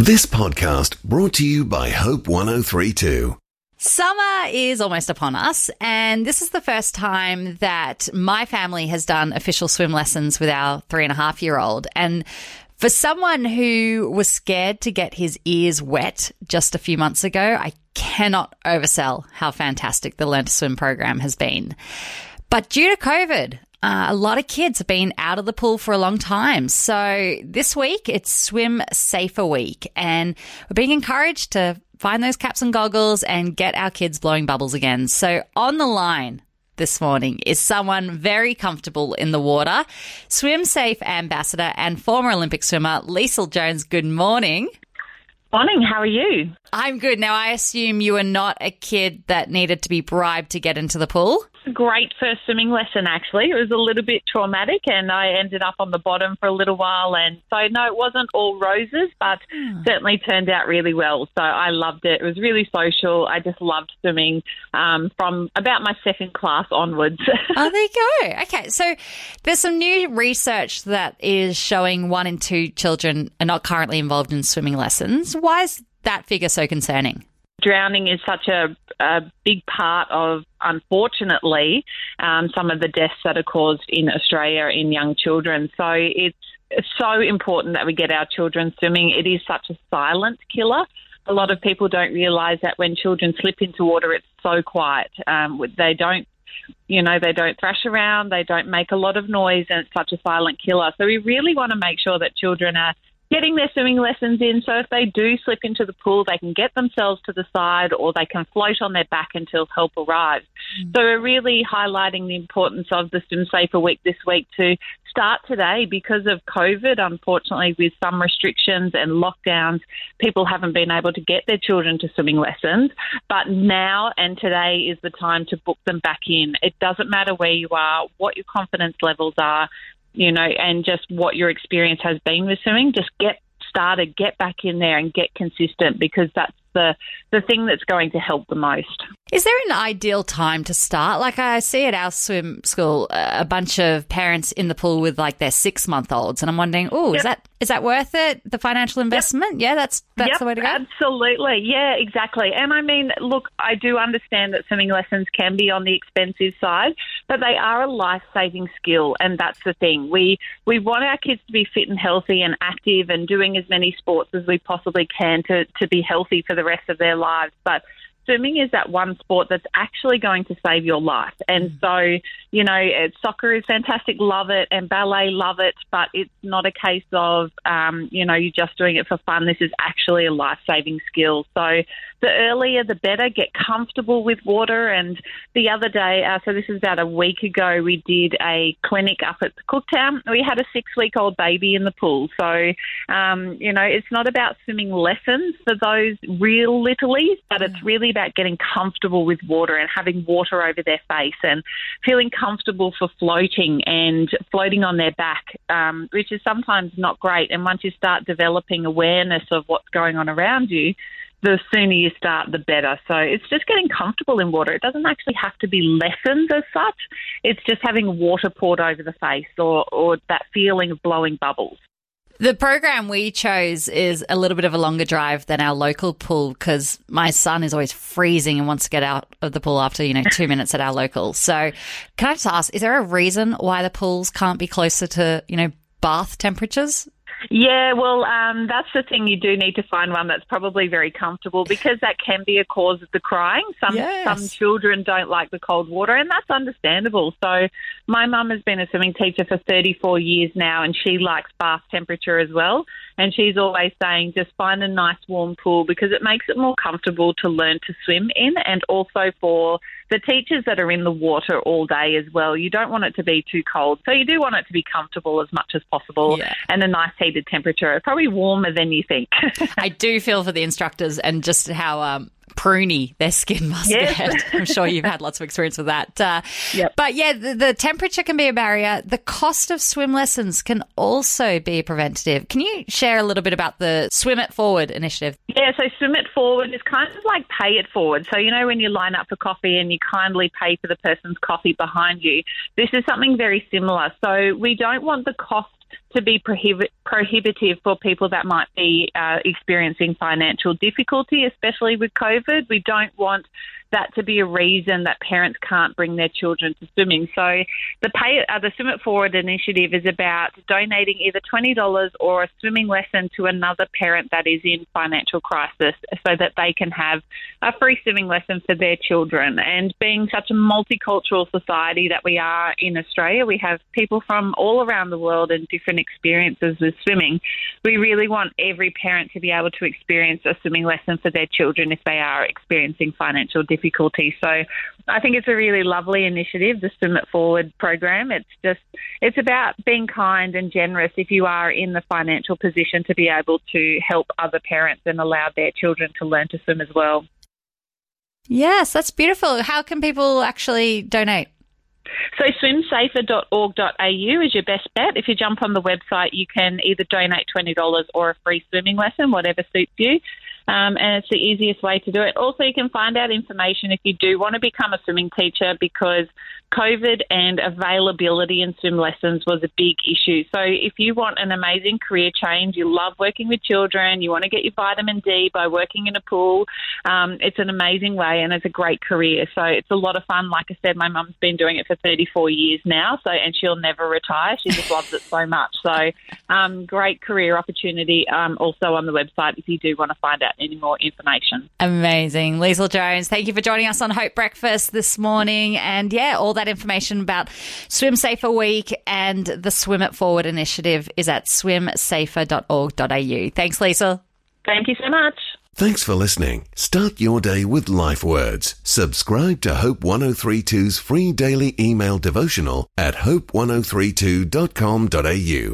This podcast brought to you by Hope 1032. Summer is almost upon us, and this is the first time that my family has done official swim lessons with our three and a half year old. And for someone who was scared to get his ears wet just a few months ago, I cannot oversell how fantastic the Learn to Swim program has been. But due to COVID, uh, a lot of kids have been out of the pool for a long time. So this week it's Swim Safer Week, and we're being encouraged to find those caps and goggles and get our kids blowing bubbles again. So on the line this morning is someone very comfortable in the water, Swim Safe ambassador and former Olympic swimmer Leisel Jones. Good morning. Morning, how are you? I'm good. Now, I assume you are not a kid that needed to be bribed to get into the pool great first swimming lesson, actually. It was a little bit traumatic, and I ended up on the bottom for a little while. And so, no, it wasn't all roses, but mm. certainly turned out really well. So I loved it. It was really social. I just loved swimming um, from about my second class onwards. oh, there you go. Okay, so there's some new research that is showing one in two children are not currently involved in swimming lessons. Why is that figure so concerning? Drowning is such a, a big part of, unfortunately, um, some of the deaths that are caused in Australia in young children. So it's so important that we get our children swimming. It is such a silent killer. A lot of people don't realise that when children slip into water, it's so quiet. Um, they don't you know, they don't thrash around, they don't make a lot of noise, and it's such a silent killer. So we really want to make sure that children are getting their swimming lessons in. So if they do slip into the pool, they can get themselves to the side or they can float on their back until help arrives. Mm. So we're really highlighting the importance of the Swim Safer Week this week to start today because of COVID. Unfortunately, with some restrictions and lockdowns, people haven't been able to get their children to swimming lessons. But now and today is the time to book them back in. It doesn't matter where you are, what your confidence levels are you know, and just what your experience has been with swimming. Just get started, get back in there and get consistent because that's the the thing that's going to help the most. Is there an ideal time to start? Like I see at our swim school, uh, a bunch of parents in the pool with like their six month olds, and I'm wondering, oh, yep. is that is that worth it? The financial investment? Yep. Yeah, that's that's yep, the way to go. Absolutely, yeah, exactly. And I mean, look, I do understand that swimming lessons can be on the expensive side, but they are a life saving skill, and that's the thing. We we want our kids to be fit and healthy and active and doing as many sports as we possibly can to to be healthy for the rest of their lives, but swimming is that one sport that's actually going to save your life. And mm. so, you know, soccer is fantastic, love it, and ballet, love it, but it's not a case of, um, you know, you're just doing it for fun. This is actually a life saving skill. So the earlier the better. Get comfortable with water. And the other day, uh, so this is about a week ago, we did a clinic up at Cooktown. We had a six week old baby in the pool. So, um, you know, it's not about swimming lessons for those real littlies, but it's mm. really about getting comfortable with water and having water over their face and feeling comfortable for floating and floating on their back, um, which is sometimes not great. And once you start developing awareness of what's going on around you, the sooner you start, the better. So it's just getting comfortable in water. It doesn't actually have to be lessons as such. It's just having water poured over the face or, or that feeling of blowing bubbles. The program we chose is a little bit of a longer drive than our local pool because my son is always freezing and wants to get out of the pool after, you know, two minutes at our local. So can I just ask, is there a reason why the pools can't be closer to, you know, bath temperatures? Yeah, well, um, that's the thing. You do need to find one that's probably very comfortable because that can be a cause of the crying. Some yes. some children don't like the cold water, and that's understandable. So, my mum has been a swimming teacher for 34 years now, and she likes bath temperature as well. And she's always saying, just find a nice warm pool because it makes it more comfortable to learn to swim in, and also for the teachers that are in the water all day as well. You don't want it to be too cold. So you do want it to be comfortable as much as possible yeah. and a nice heated temperature. Probably warmer than you think. I do feel for the instructors and just how um, pruny their skin must yes. get. I'm sure you've had lots of experience with that. Uh, yep. But yeah, the, the, temperature can be a barrier. The cost of swim lessons can also be a preventative. Can you share a little bit about the Swim It Forward initiative? Yeah, so Swim It Forward is kind of like pay it forward. So, you know, when you line up for coffee and you kindly pay for the person's coffee behind you, this is something very similar. So, we don't want the cost to be prohibit- prohibitive for people that might be uh, experiencing financial difficulty, especially with COVID. We don't want that to be a reason that parents can't bring their children to swimming. So the pay uh, the Swim It Forward initiative is about donating either twenty dollars or a swimming lesson to another parent that is in financial crisis, so that they can have a free swimming lesson for their children. And being such a multicultural society that we are in Australia, we have people from all around the world and different experiences with swimming. We really want every parent to be able to experience a swimming lesson for their children if they are experiencing financial difficulty difficulty. So I think it's a really lovely initiative, the Swim It Forward program. It's just, it's about being kind and generous if you are in the financial position to be able to help other parents and allow their children to learn to swim as well. Yes, that's beautiful. How can people actually donate? So swimsafer.org.au is your best bet. If you jump on the website, you can either donate $20 or a free swimming lesson, whatever suits you um, and it's the easiest way to do it. Also, you can find out information if you do want to become a swimming teacher because COVID and availability in swim lessons was a big issue. So, if you want an amazing career change, you love working with children, you want to get your vitamin D by working in a pool, um, it's an amazing way and it's a great career. So, it's a lot of fun. Like I said, my mum's been doing it for 34 years now, so and she'll never retire. She just loves it so much. So, um, great career opportunity um, also on the website if you do want to find out any more information. Amazing. Leisel Jones, thank you for joining us on Hope Breakfast this morning. And yeah, all that information about Swim Safer Week and the Swim It Forward initiative is at swimsafer.org.au. Thanks, Leisel. Thank you so much. Thanks for listening. Start your day with life words. Subscribe to Hope 1032's free daily email devotional at hope1032.com.au.